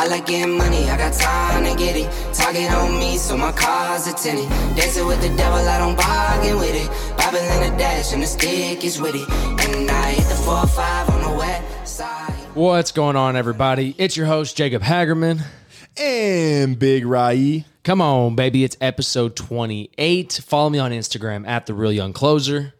I like getting money, I got time to get it. Target on me, so my car's a tinted. Dancing with the devil, I don't bargain with it. Bible in the dash, and the stick is with it. And I hit the 4 5 on the west side. What's going on, everybody? It's your host, Jacob Hagerman. and Big Rai. Come on, baby. It's episode 28. Follow me on Instagram at The Real Young Closer.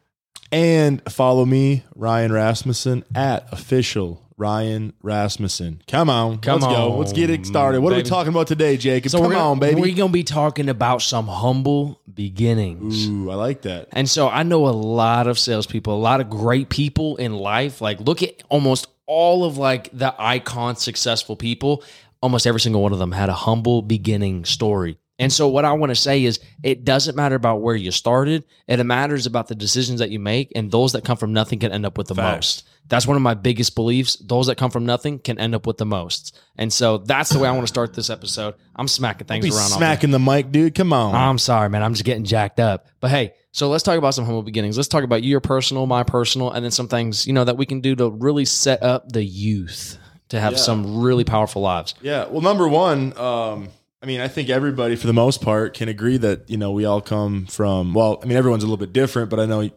And follow me, Ryan Rasmussen, at official Ryan Rasmussen. Come on. Come let's go. on, Let's get it started. What are we talking about today, Jacob? Come we're gonna, on, baby. We're going to be talking about some humble beginnings. Ooh, I like that. And so I know a lot of salespeople, a lot of great people in life. Like, look at almost all of like the icon successful people. Almost every single one of them had a humble beginning story. And so what I want to say is it doesn't matter about where you started. It matters about the decisions that you make. And those that come from nothing can end up with the Facts. most. That's one of my biggest beliefs. Those that come from nothing can end up with the most. And so that's the way I want to start this episode. I'm smacking things around. smacking the mic, dude. Come on. I'm sorry, man. I'm just getting jacked up. But hey, so let's talk about some humble beginnings. Let's talk about your personal, my personal, and then some things, you know, that we can do to really set up the youth to have Yeah. some really powerful lives. yeah. Well, number one, um, I mean, I think everybody, for the most part, can agree that you know we all come from. Well, I mean, everyone's a little bit different, but I know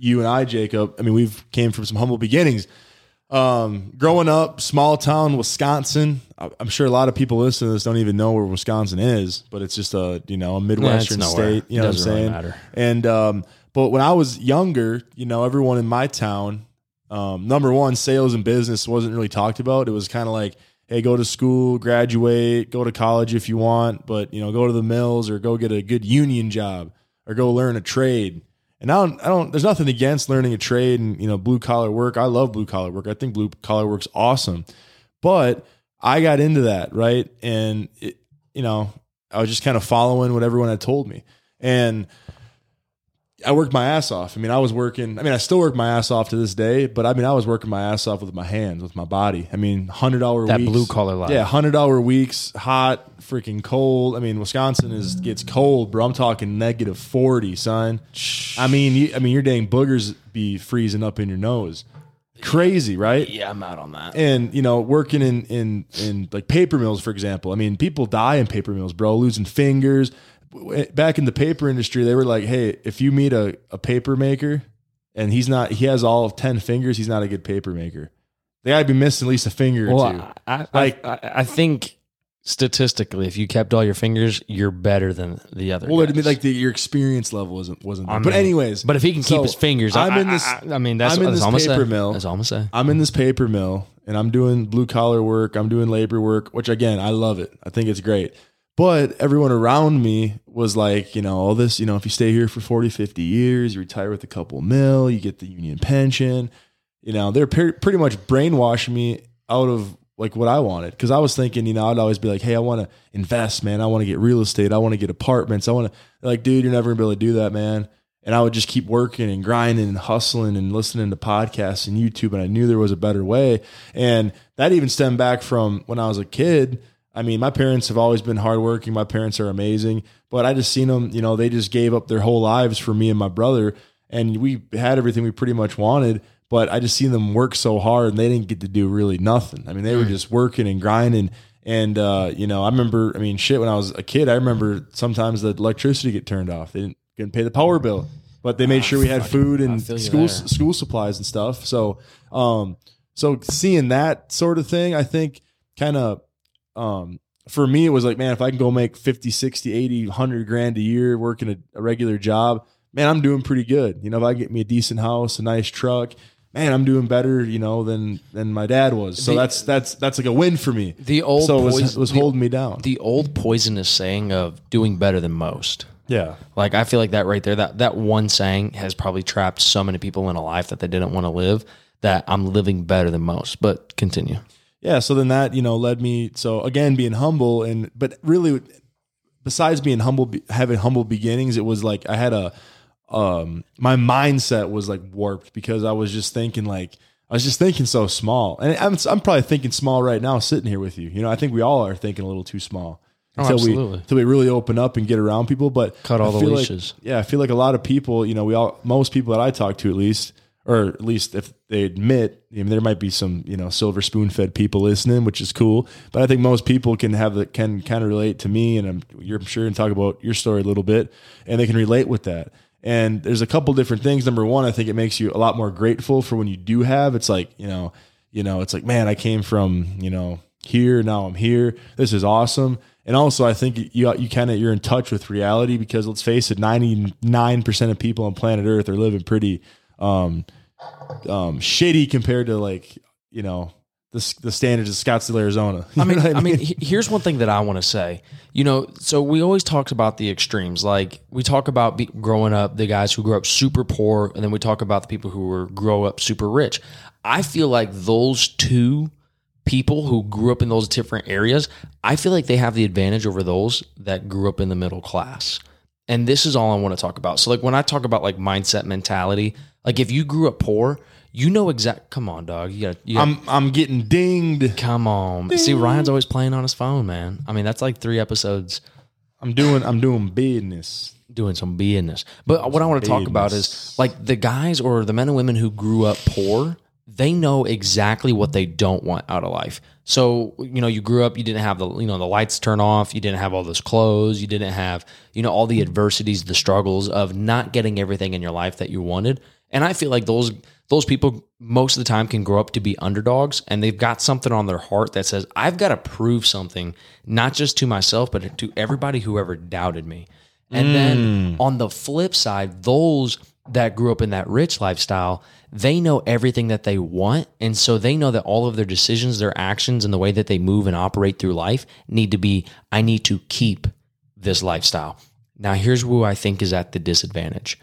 you and I, Jacob. I mean, we've came from some humble beginnings. Um, growing up, small town Wisconsin. I'm sure a lot of people listening to this don't even know where Wisconsin is, but it's just a you know a midwestern state. You know what I'm Doesn't really saying? And um, but when I was younger, you know, everyone in my town, um, number one, sales and business wasn't really talked about. It was kind of like, hey, go to school, graduate, go to college if you want, but you know, go to the mills or go get a good union job or go learn a trade. And I don't, I don't, there's nothing against learning a trade and, you know, blue collar work. I love blue collar work. I think blue collar work's awesome. But I got into that, right? And, it, you know, I was just kind of following what everyone had told me. And I worked my ass off. I mean, I was working, I mean, I still work my ass off to this day, but I mean, I was working my ass off with my hands, with my body. I mean, $100 That weeks. blue collar life. Yeah, hundred dollar weeks, hot, freaking cold. I mean, Wisconsin is gets cold, bro. I'm talking negative forty, son. I mean, you, I mean, your dang boogers be freezing up in your nose. Crazy, right? Yeah, I'm out on that. And you know, working in in in like paper mills, for example. I mean, people die in paper mills, bro, losing fingers. Back in the paper industry, they were like, "Hey, if you meet a, a paper maker and he's not, he has all of ten fingers, he's not a good paper maker. They gotta be missing at least a finger or two." Well, I, I, Like- I, I think statistically, if you kept all your fingers, you're better than the other. Well, I guys. mean, like the, your experience level wasn't wasn't. There. I but anyways, but if he can so keep his fingers, I, I'm in this. I, I mean, that's, I'm in that's this paper say. mill. That's all I'm gonna say. I'm in this paper mill and I'm doing blue collar work. I'm doing labor work, which again, I love it. I think it's great. But everyone around me was like, you know, all this, you know, if you stay here for 40, 50 years, you retire with a couple mil, you get the union pension. You know, they're per- pretty much brainwashing me out of like what I wanted. Cause I was thinking, you know, I'd always be like, hey, I want to invest, man. I want to get real estate. I want to get apartments. I want to, like, dude, you're never gonna be able to do that, man. And I would just keep working and grinding and hustling and listening to podcasts and YouTube. And I knew there was a better way. And that even stemmed back from when I was a kid. I mean, my parents have always been hardworking. My parents are amazing, but I just seen them, you know, they just gave up their whole lives for me and my brother. And we had everything we pretty much wanted, but I just seen them work so hard and they didn't get to do really nothing. I mean, they were just working and grinding. And, uh, you know, I remember, I mean, shit, when I was a kid, I remember sometimes the electricity get turned off. They didn't, couldn't pay the power bill, but they made sure we had food and school, there. school supplies and stuff. So, um, so seeing that sort of thing, I think kind of, um, for me, it was like, man, if I can go make 50, 60, 80, 100 grand a year working a, a regular job, man, I'm doing pretty good. You know, if I get me a decent house, a nice truck, man, I'm doing better, you know, than, than my dad was. So The- that's, that's, that's like a win for me. The old so it was, poison- was the- holding me down. the old poisonous saying of doing better than most. yeah. Like I feel like that right there, that that one saying has probably trapped so many people in a life that they didn't want to live. That I'm living better than most. But continue. Yeah so then that you know led me so again being humble and but really besides being humble having humble beginnings it was like i had a um my mindset was like warped because i was just thinking like i was just thinking so small. And i'm, I'm probably thinking small right now sitting here with you. You know i think we all are thinking a little too small Oh, until we until we really open up and get around people. But Cut all the feel like- leashes. yeah i feel like a lot of people you know we all most people that i talk to at least or at least if they admit, I mean, there might be some you know silver spoon fed people listening, which is cool. But I think most people can have the can kind of relate to me, and I'm you're sure and talk about your story a little bit, and they can relate with that. And there's a couple different things. Number one, I think it makes you a lot more grateful for when you do have. It's like you know, you know, it's like man, I came from you know here, now I'm here. This is awesome. And also, I think you you kind of you're in touch with reality because let's face it, 99 percent of people on planet Earth are living pretty um, um, shitty compared to like you know the the standards of Scottsdale, Arizona. You I mean, know what I mean, here's one thing that I want to say. You know, so we always talked about the extremes. Like we talk about be, growing up, the guys who grew up super poor, and then we talk about the people who were grow up super rich. I feel like those two people who grew up in those different areas, I feel like they have the advantage over those that grew up in the middle class. And this is all I want to talk about. So, like when I talk about like mindset mentality, like if you grew up poor, you know exact. Come on, dog. You got. You got I'm I'm getting dinged. Come on. See, Ryan's always playing on his phone, man. I mean, that's like three episodes I'm doing I'm doing business. doing some business. But what I want to talk about is like the guys or the men and women who grew up poor, they know exactly what they don't want out of life. So, you know, you grew up, you didn't have the, you know, the lights turn off, you didn't have all those clothes, you didn't have, you know, all the adversities, the struggles of not getting everything in your life that you wanted. And I feel like those those people most of the time can grow up to be underdogs and they've got something on their heart that says, I've got to prove something, not just to myself, but to everybody who ever doubted me. And then mm. on the flip side, those that grew up in that rich lifestyle, they know everything that they want. And so they know that all of their decisions, their actions, and the way that they move and operate through life need to be I need to keep this lifestyle. Now, here's who I think is at the disadvantage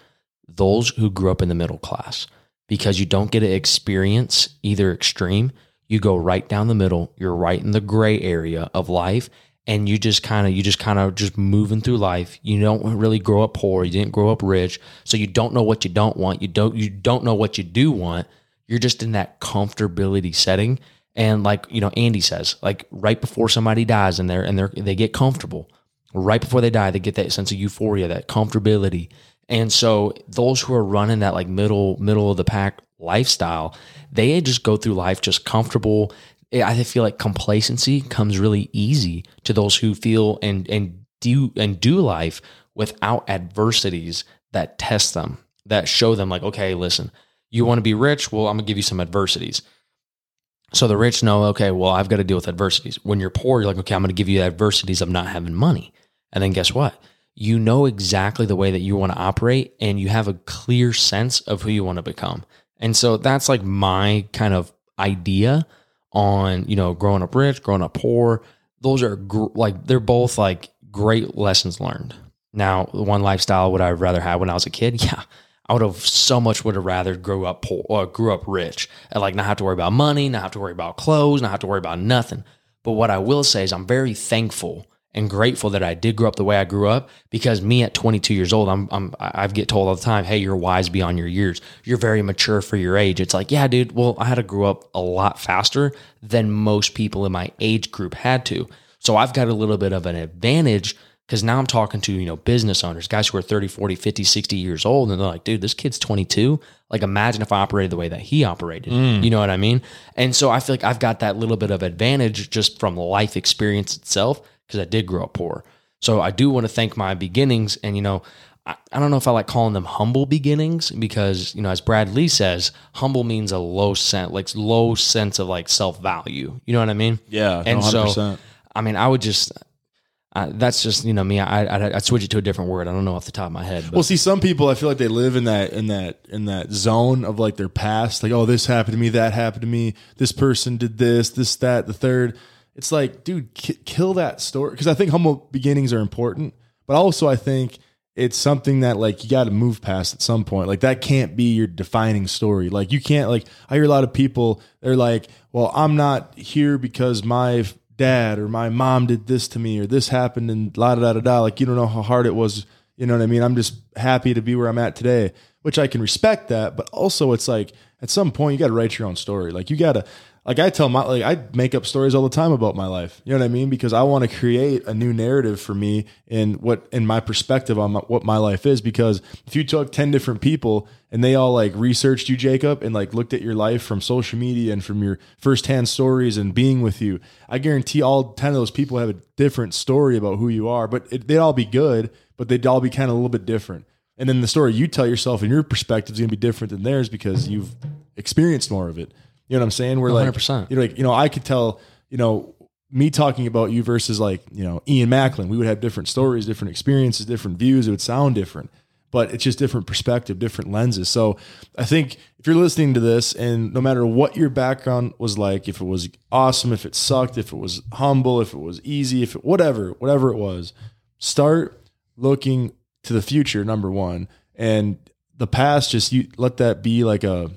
those who grew up in the middle class. Because you don't get to experience either extreme. You go right down the middle, you're right in the gray area of life. And you just kind of you just kind of just moving through life. You don't really grow up poor. You didn't grow up rich. So you don't know what you don't want. You don't you don't know what you do want. You're just in that comfortability setting. And like you know andy says like right before somebody dies and they're and they're they get comfortable. Right before they die they get that sense of euphoria that comfortability and so those who are running that like middle middle of the pack lifestyle they just go through life just comfortable I feel like complacency comes really easy to those who feel and and do and do life without adversities that test them, that show them like, okay, listen, you want to be rich? Well, I'm gonna give you some adversities. So the rich know, okay, well, I've got to deal with adversities. When you're poor, you're like, okay, I'm gonna give you adversities of not having money. And then guess what? You know exactly the way that you want to operate and you have a clear sense of who you want to become. And so that's like my kind of idea on you know growing up rich growing up poor. Those are gr- like they're both like great lessons learned. Now the one lifestyle would i rather have when i was a kid? Yeah i would have so much would have rather grew up poor or grew up rich. And like not have to worry about money not have to worry about clothes not have to worry about nothing. But what i will say is i'm very thankful and grateful that I did grow up the way I grew up because me at 22 years old, I'm, I'm I get told all the time, "Hey, you're wise beyond your years. You're very mature for your age." It's like, yeah, dude. Well, I had to grow up a lot faster than most people in my age group had to. So I've got a little bit of an advantage because now I'm talking to, you know, business owners, guys who are 30, 40, 50, 60 years old. And they're like, dude, this kid's 22. Like, imagine if I operated the way that he operated. Mm. You know what I mean? And so I feel like I've got that little bit of advantage just from life experience itself because I did grow up poor. So I do want to thank my beginnings. And, you know, I, I don't know if I like calling them humble beginnings because, you know, as Brad Lea says, humble means a low sense, like low sense of like self value. You know what I mean? Yeah, And no, so, 100%. I mean, I would just, uh, that's just, you know, me, I, I, I'd switch it to a different word. I don't know off the top of my head. But Well, see, some people I feel like they live in that in that in that zone of like their past. Like, oh, this happened to me, that happened to me. This person did this, this, that, the third. It's like, dude, ki- kill that story because I think humble beginnings are important, but also I think it's something that like you got to move past at some point. Like that can't be your defining story. Like you can't like I hear a lot of people they're like, well, I'm not here because my dad or my mom did this to me or this happened and la da da da da. Like you don't know how hard it was. You know what I mean? I'm just happy to be where I'm at today, which I can respect that. But also, it's like at some point you got to write your own story. Like you got to. Like I tell my like I make up stories all the time about my life. You know what I mean? Because I want to create a new narrative for me in what in my perspective on my, what my life is. Because if you took ten different people and they all like researched you, Jacob, and like looked at your life from social media and from your firsthand stories and being with you, I guarantee all ten of those people have a different story about who you are. But it, they'd all be good, but they'd all be kind of a little bit different. And then the story you tell yourself and your perspective is going to be different than theirs because you've experienced more of it. You know what I'm saying? We're like, 100%. you know, like, you know, I could tell, you know, me talking about you versus like, you know, Ian Macklin, we would have different stories, different experiences, different views. It would sound different, but it's just different perspective, different lenses. So I think if you're listening to this and no matter what your background was like, if it was awesome, if it sucked, if it was humble, if it was easy, if it, whatever, whatever it was, start looking to the future, number one. And the past, just you let that be like a,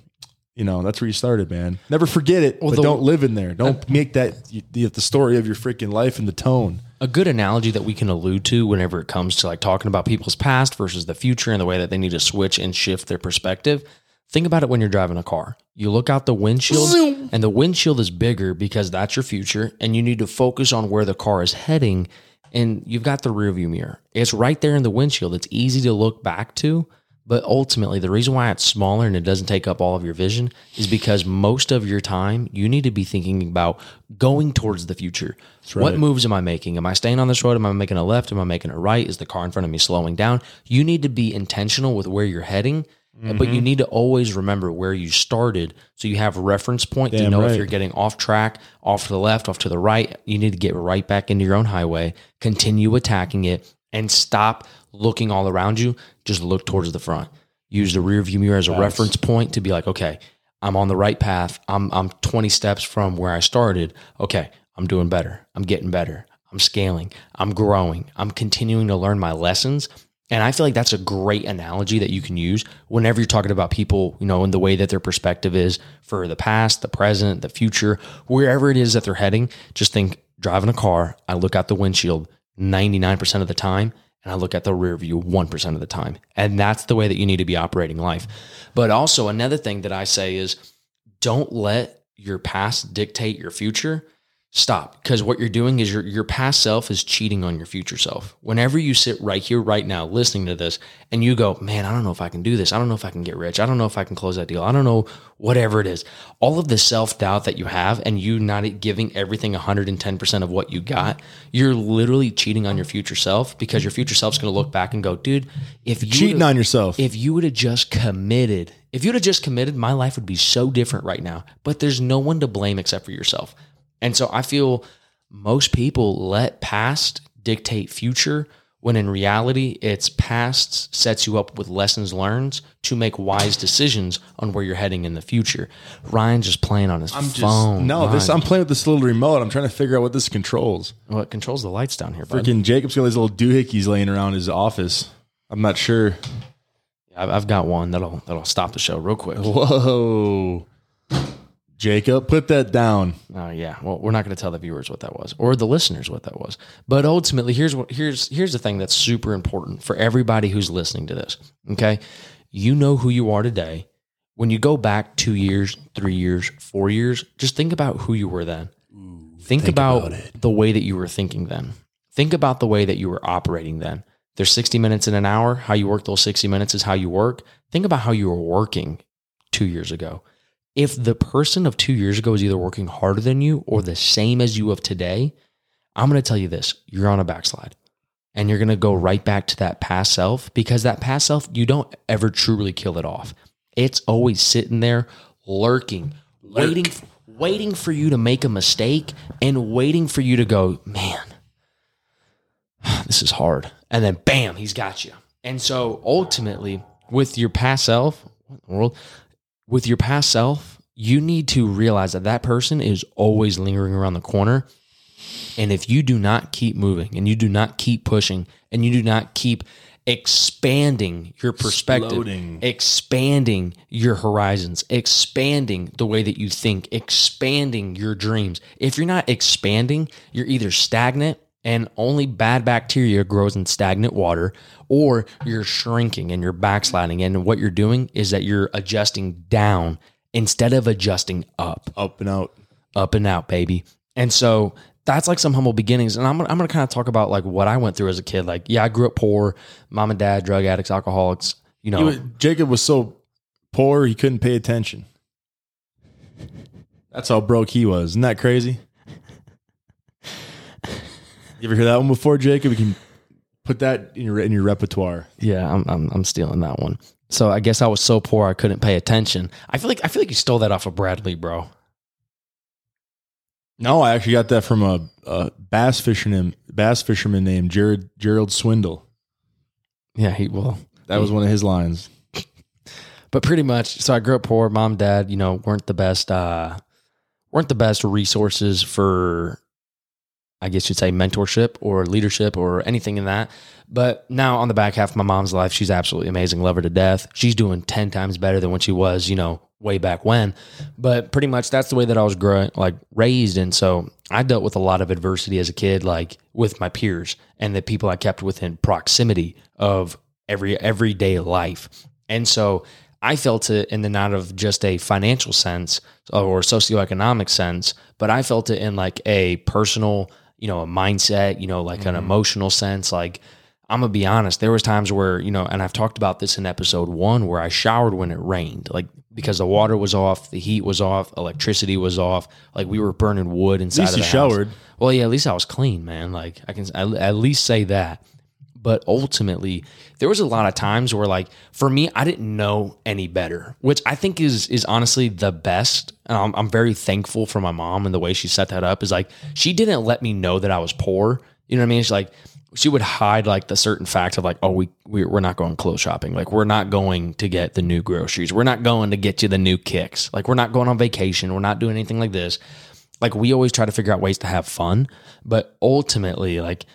you know, that's where you started, man. Never forget it, but the- don't live in there. Don't uh, make that the, the story of your freaking life and the tone. a good analogy that we can allude to whenever it comes to like talking about people's past versus the future and the way that they need to switch and shift their perspective. Think about it when you're driving a car. You look out the windshield and the windshield is bigger because that's your future and you need to focus on where the car is heading and you've got the rearview mirror. It's right there in the windshield. It's easy to look back to, but ultimately the reason why it's smaller and it doesn't take up all of your vision is because most of your time you need to be thinking about going towards the future. What moves am I making? Am I staying on this road? Am I making a left? Am I making a right? Is the car in front of me slowing down? You need to be intentional with where you're heading, but you mm-hmm. need to always remember where you started so you have a reference point to know right. if you're getting off track, off to the left, off to the right. You need to get right back into your own highway, continue attacking it, and stop looking all around you. Just look towards the front. Use the rear view mirror as a reference point to be like, okay, I'm on the right path. I'm I'm 20 steps from where I started. Okay, I'm doing better. I'm getting better. I'm scaling. I'm growing. I'm continuing to learn my lessons. And I feel like that's a great analogy that you can use whenever you're talking about people, you know, in the way that their perspective is for the past, the present, the future, wherever it is that they're heading. Just think driving a car, I look out the windshield 99% of the time and I look at the rear view 1% of the time. And that's the way that you need to be operating life. But also, another thing that I say is don't let your past dictate your future. Stop. Because what you're doing is your, your past self is cheating on your future self. Whenever you sit right here, right now, listening to this, and you go, man, I don't know if I can do this. I don't know if I can get rich. I don't know if I can close that deal. I don't know, whatever it is. All of the self doubt that you have, and you not giving everything 110% of what you got, you're literally cheating on your future self because your future self's going to look back and go, dude, if you Cheating on yourself. if you would have just committed, if you'd have just committed, my life would be so different right now. But there's no one to blame except for yourself. And so I feel most people let past dictate future when in reality it's past sets you up with lessons learned to make wise decisions on where you're heading in the future. Ryan's just playing on his I'm just phone. no. This I'm playing with this little remote. I'm trying to figure out what this controls. what controls the lights down here, bud? Freaking Jacob's got these little doohickeys laying around his office. I'm not sure. I've, I've got one that'll that'll stop the show real quick. Whoa, Jacob, put that down. Oh yeah. Well, we're not going to tell the viewers what that was or the listeners what that was. But ultimately, here's what here's here's the thing that's super important for everybody who's listening to this. Okay, you know who you are today. When you go back two years, three years, four years, just think about who you were then. think, about, the way that you were thinking then. Think about the way that you were operating then. There's 60 minutes in an hour. How you work those 60 minutes is how you work. Think about how you were working two years ago if the person of two years ago is either working harder than you or the same as you of today, I'm going to tell you this you're on a backslide and you're going to go right back to that past self because that past self, you don't ever truly kill it off. It's always sitting there lurking, waiting, waiting for you to make a mistake and waiting for you to go, man, this is hard. And then bam, he's got you. And so ultimately, with your past self, what in the world, with your past self, you need to realize that that person is always lingering around the corner. And if you do not keep moving and you do not keep pushing and you do not keep expanding your perspective, Exploding. expanding your horizons, expanding the way that you think, expanding your dreams. If you're not expanding, you're either stagnant and only bad bacteria grows in stagnant water, or you're shrinking and you're backsliding. And what you're doing is that you're adjusting down instead of adjusting up. Up and out. up and out, baby. And so that's like some humble beginnings. And I'm gonna, I'm gonna kind of talk about like what I went through as a kid. Like, yeah, I grew up poor, mom and dad, drug addicts, alcoholics. You know, was- Jacob was so poor he couldn't pay attention. That's how broke he was. Isn't that crazy? You ever hear that one before, Jacob? You can put that in your in your repertoire. Yeah, I'm, I'm I'm stealing that one. So I guess I was so poor I couldn't pay attention. I feel like I feel like you stole that off of Brad Lea, bro. No, I actually got that from a, a bass fisherman bass fisherman named Jared Gerald Swindle. Yeah, he well, That was one of his lines. but pretty much. So I grew up poor. Mom, dad, you know, weren't the best. uh weren't the best resources for, I guess you'd say, mentorship or leadership or anything in that. But now on the back half of my mom's life, she's absolutely amazing. Love her to death. She's doing ten times better than when she was, you know, way back when. But pretty much that's the way that I was growing, like raised. And so I dealt with a lot of adversity as a kid, like with my peers and the people I kept within proximity of every everyday life. And so I felt it in the not of just a financial sense or socioeconomic sense, but I felt it in like a personal, you know, a mindset, you know, like an mm-hmm. emotional sense. Like I'm gonna be honest, there was times where, you know, and I've talked about this in episode one where I showered when it rained, like because the water was off, the heat was off, electricity was off, like we were burning wood inside least of you the house. showered. Well, yeah, at least I was clean, man. Like I can at at least say that. But ultimately, there was a lot of times where, like, for me, I didn't know any better, which I think is is honestly the best. And I'm, I'm very thankful for my mom and the way she set that up. Is like she didn't let me know that I was poor. You know what I mean? She's like she would hide like the certain fact of like, oh, we, we we're not going clothes shopping. Like we're not going to get the new groceries. We're not going to get you the new kicks. Like we're not going on vacation. We're not doing anything like this like we always try to figure out ways to have fun but ultimately like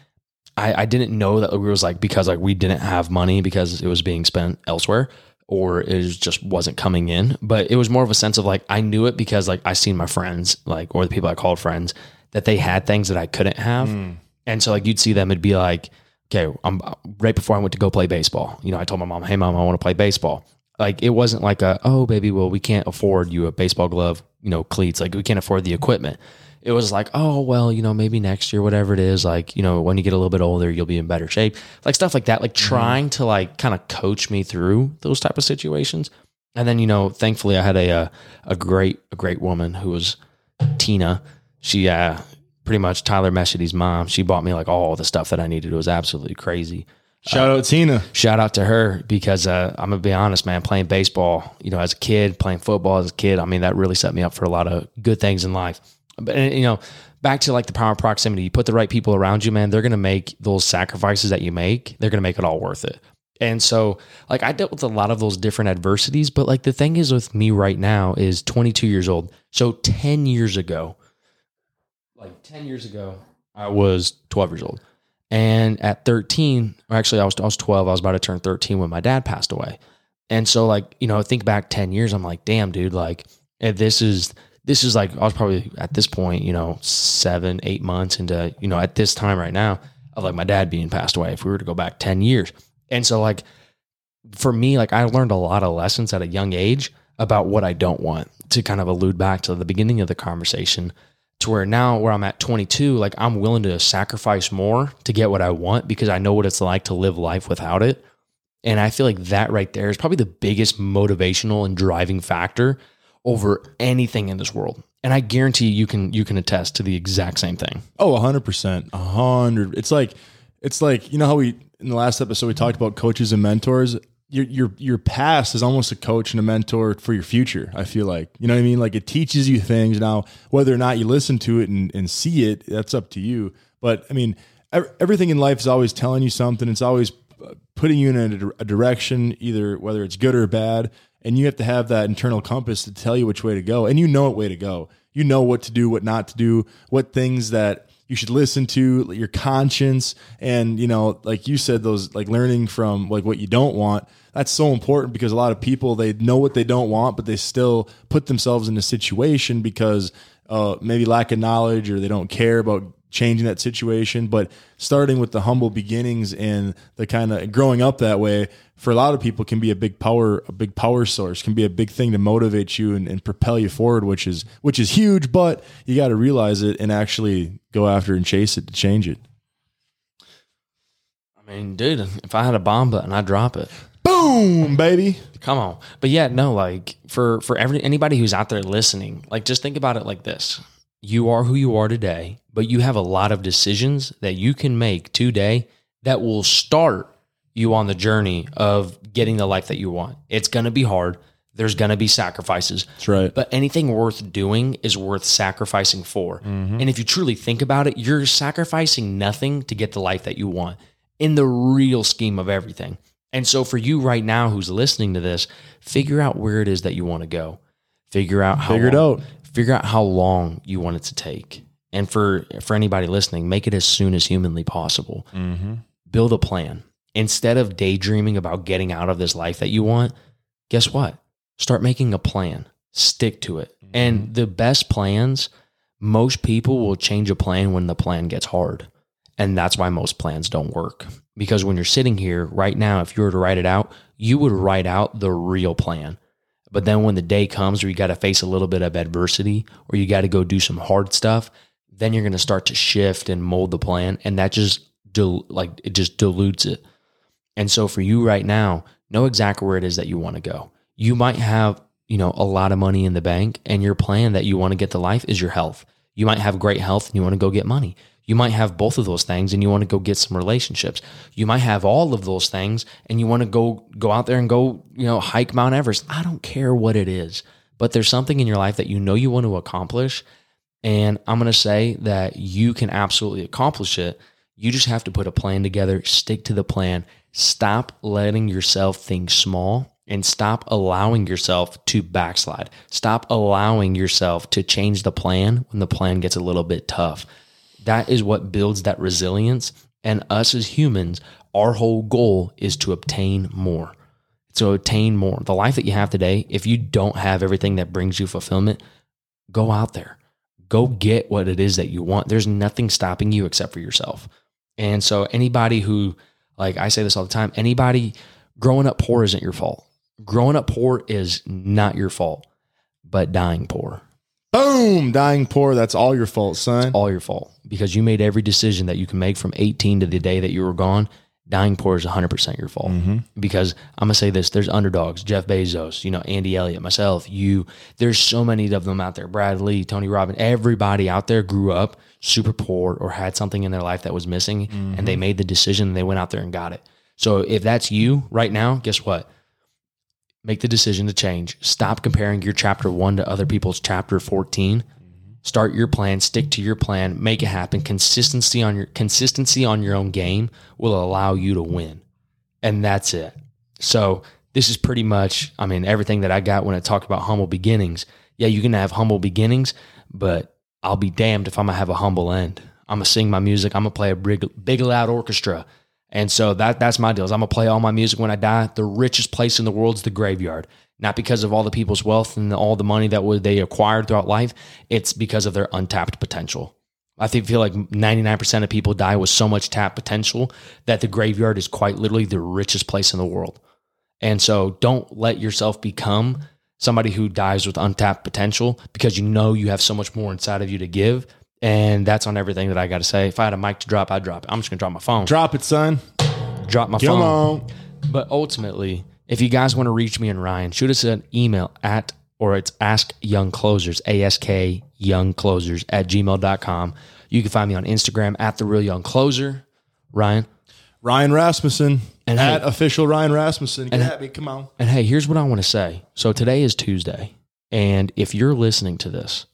I, I didn't know that it was like because like we didn't have money because it was being spent elsewhere or it just wasn't coming in. But it was more of a sense of like i knew it because like i seen my friends like or the people i called friends that they had things that i couldn't have. Hmm. And so like you'd see them it'd be like okay i'm right before i went to go play baseball you know i told my mom hey mom i want to play baseball. Like it wasn't like a oh baby well we can't afford you a baseball glove you know cleats like we can't afford the equipment it was like oh well you know maybe next year whatever it is like you know when you get a little bit older you'll be in better shape like stuff like that like trying to like kind of coach me through those type of situations and then you know thankfully i had a a, a great a great woman who was tina she uh pretty much tyler meshity's mom she bought me like all the stuff that i needed it was absolutely crazy Shout out to Tina. shout out to her because uh, I'm gonna be honest, man. Playing baseball, you know, as a kid, playing football as a kid, I mean, that really set me up for a lot of good things in life. But you know, back to like the power of proximity. You put the right people around you, man. They're gonna make those sacrifices that you make. They're gonna make it all worth it. And so, like, I dealt with a lot of those different adversities. But like, the thing is with me right now is 22 years old. So 10 years ago, like 10 years ago, I was 12 years old. And at 13, or actually I was I was 12, I was about to turn 13 when my dad passed away. And so like, you know, think back 10 years, I'm like, damn, dude, like eh, this is this is like I was probably at this point, you know, seven, eight months into, you know, at this time right now of like my dad being passed away, if we were to go back 10 years. And so like for me, like I learned a lot of lessons at a young age about what I don't want to kind of allude back to the beginning of the conversation to where now where I'm at 22, like I'm willing to sacrifice more to get what I want because I know what it's like to live life without it. And I feel like that right there is probably the biggest motivational and driving factor over anything in this world. And I guarantee you can you can attest to the exact same thing. Oh, hundred percent, a hundred. It's like, it's like you know how we in the last episode we talked about coaches and mentors. Your your your past is almost a coach and a mentor for your future. I feel like you know what I mean. Like it teaches you things. Now, whether or not you listen to it and, and see it, that's up to you. But I mean, everything in life is always telling you something. It's always uh, putting you in a, a direction, either whether it's good or bad. And you have to have that internal compass to tell you which way to go. And you know what way to go. You know what to do, what not to do, what things that you should listen to, your conscience. And, you know, like you said, those like learning from like what you don't want. That's so important because a lot of people, they know what they don't want, but they still put themselves in a situation because uh, maybe lack of knowledge or they don't care about changing that situation. But starting with the humble beginnings and the kind of growing up that way for a lot of people can be a big power, a big power source, can be a big thing to motivate you and, and propel you forward, which is which is huge. But you got to realize it and actually go after and chase it to change it. I mean, dude, if I had a bomb button, I'd drop it. Boom, baby. Come on. But yeah, no, like for for every anybody who's out there listening, like just think about it like this. You are who you are today, but you have a lot of decisions that you can make today that will start you on the journey of getting the life that you want. It's going to be hard. There's going to be sacrifices. That's right. But anything worth doing is worth sacrificing for. Mm-hmm. And if you truly think about it, you're sacrificing nothing to get the life that you want in the real scheme of everything. And so for you right now who's listening to this, figure out where it is that you want to go. Figure out how Figure it long- out. Figure out how long you want it to take. And for for anybody listening, make it as soon as humanly possible. Mm-hmm. Build a plan. Instead of daydreaming about getting out of this life that you want, guess what? Start making a plan. Stick to it. Mm-hmm. And the best plans, most people will change a plan when the plan gets hard. And that's why most plans don't work. Because when you're sitting here right now, if you were to write it out, you would write out the real plan. But then when the day comes where you got to face a little bit of adversity or you got to go do some hard stuff, then you're going to start to shift and mold the plan. And that just, dil- like, it just dilutes it. And so for you right now, know exactly where it is that you want to go. You might have, you know, a lot of money in the bank and your plan that you want to get to life is your health. You might have great health and you want to go get money. You might have both of those things and you want to go get some relationships. You might have all of those things and you want to go go out there and go, you know, hike Mount Everest. I don't care what it is. But there's something in your life that you know you want to accomplish and I'm going to say that you can absolutely accomplish it. You just have to put a plan together, stick to the plan, stop letting yourself think small, and stop allowing yourself to backslide. Stop allowing yourself to change the plan when the plan gets a little bit tough. That is what builds that resilience. And us as humans, our whole goal is to obtain more. To obtain more. The life that you have today, if you don't have everything that brings you fulfillment, go out there go get what it is that you want. There's nothing stopping you except for yourself. And so anybody who like I say this all the time, anybody growing up poor isn't your fault. Growing up poor is not your fault, but dying poor, Boom, dying poor. That's all your fault, son. all your fault because you made every decision that you can make from 18 to the day that you were gone. Dying poor is 100% your fault. Mm-hmm. Because I'm going to say this there's underdogs, Jeff Bezos, you know, Andy Elliott, myself, you. There's so many of them out there. Brad Lea, Tony Robbins, everybody out there grew up super poor or had something in their life that was missing and they mm-hmm. made the decision and they went out there and got it. So if that's you right now, guess what? Make the decision to change. Stop comparing your chapter one to other people's chapter 14 start your plan stick to your plan make it happen. Consistency on your consistency on your own game will allow you to win. And that's it. So this is pretty much i mean everything that i got when i talked about humble beginnings. Yeah you're gonna have humble beginnings but i'll be damned if i'm gonna have a humble end. I'm gonna sing my music. I'm gonna play a big, big loud orchestra. And so that that's my deal. Is I'm gonna play all my music when I die. The richest place in the world is the graveyard, not because of all the people's wealth and all the money that they acquired throughout life. It's because of their untapped potential. I think feel like 99% of people die with so much tapped potential that the graveyard is quite literally the richest place in the world. And so don't let yourself become somebody who dies with untapped potential because you know you have so much more inside of you to give. And that's on everything that I got to say. If I had a mic to drop, I'd drop it. I'm just going to drop my phone Drop it, son. drop my Come phone. on. But ultimately, if you guys want to reach me and Ryan, shoot us an email at or it's ask young closers, ask young closers at gmail.com. You can find me on Instagram at the real young closer. Ryan. Ryan Rasmussen. And at hey- official Ryan Rasmussen. Get And- at me. Come on. And hey, here's what I want to say. So today is Tuesday. And if you're listening to this,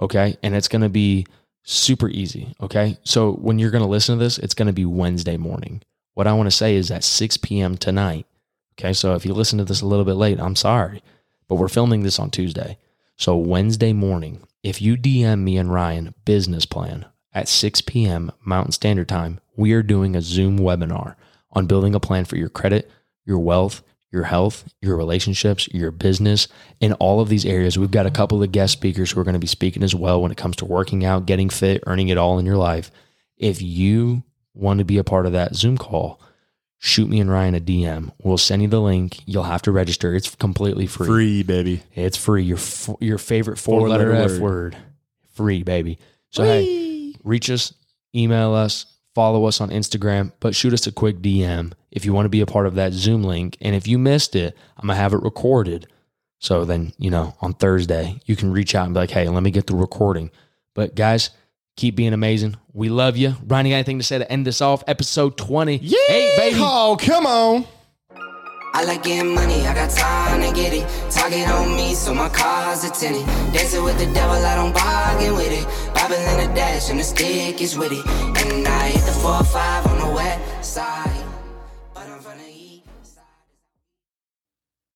okay, and it's going to be super easy, okay? So when you're going to listen to this, it's going to be Wednesday morning. What I want to say is at 6 p.m. tonight, okay? So if you listen to this a little bit late, I'm sorry, but we're filming this on Tuesday. So Wednesday morning, if you DM me and Ryan business plan at 6 p.m. Mountain Standard Time, we are doing a Zoom webinar on building a plan for your credit, your wealth, your health, your relationships, your business, in all of these areas. We've got a couple of guest speakers who are going to be speaking as well when it comes to working out, getting fit, earning it all in your life. If you want to be a part of that Zoom call, shoot me and Ryan a DM. We'll send you the link. You'll have to register. It's completely free. Free, baby. It's free. Your f- your favorite four, letter, Four-letter F word. word. Free, baby. So hey, reach us, email us, follow us on Instagram, but shoot us a quick DM if you want to be a part of that Zoom link. And if you missed it, I'm gonna have it recorded. So then, you know, on Thursday, you can reach out and be like, hey, let me get the recording. But guys, keep being amazing. We love you. Ryan, you got anything to say to end this off? Episode 20. Yeah, Hey, baby. Oh, come on. I like getting money, I got time to get it. Target on me, so my car's a tinted. Dancing with the devil, I don't bargain with it. Bobbing in the dash, and the stick is with it. And I hit the 4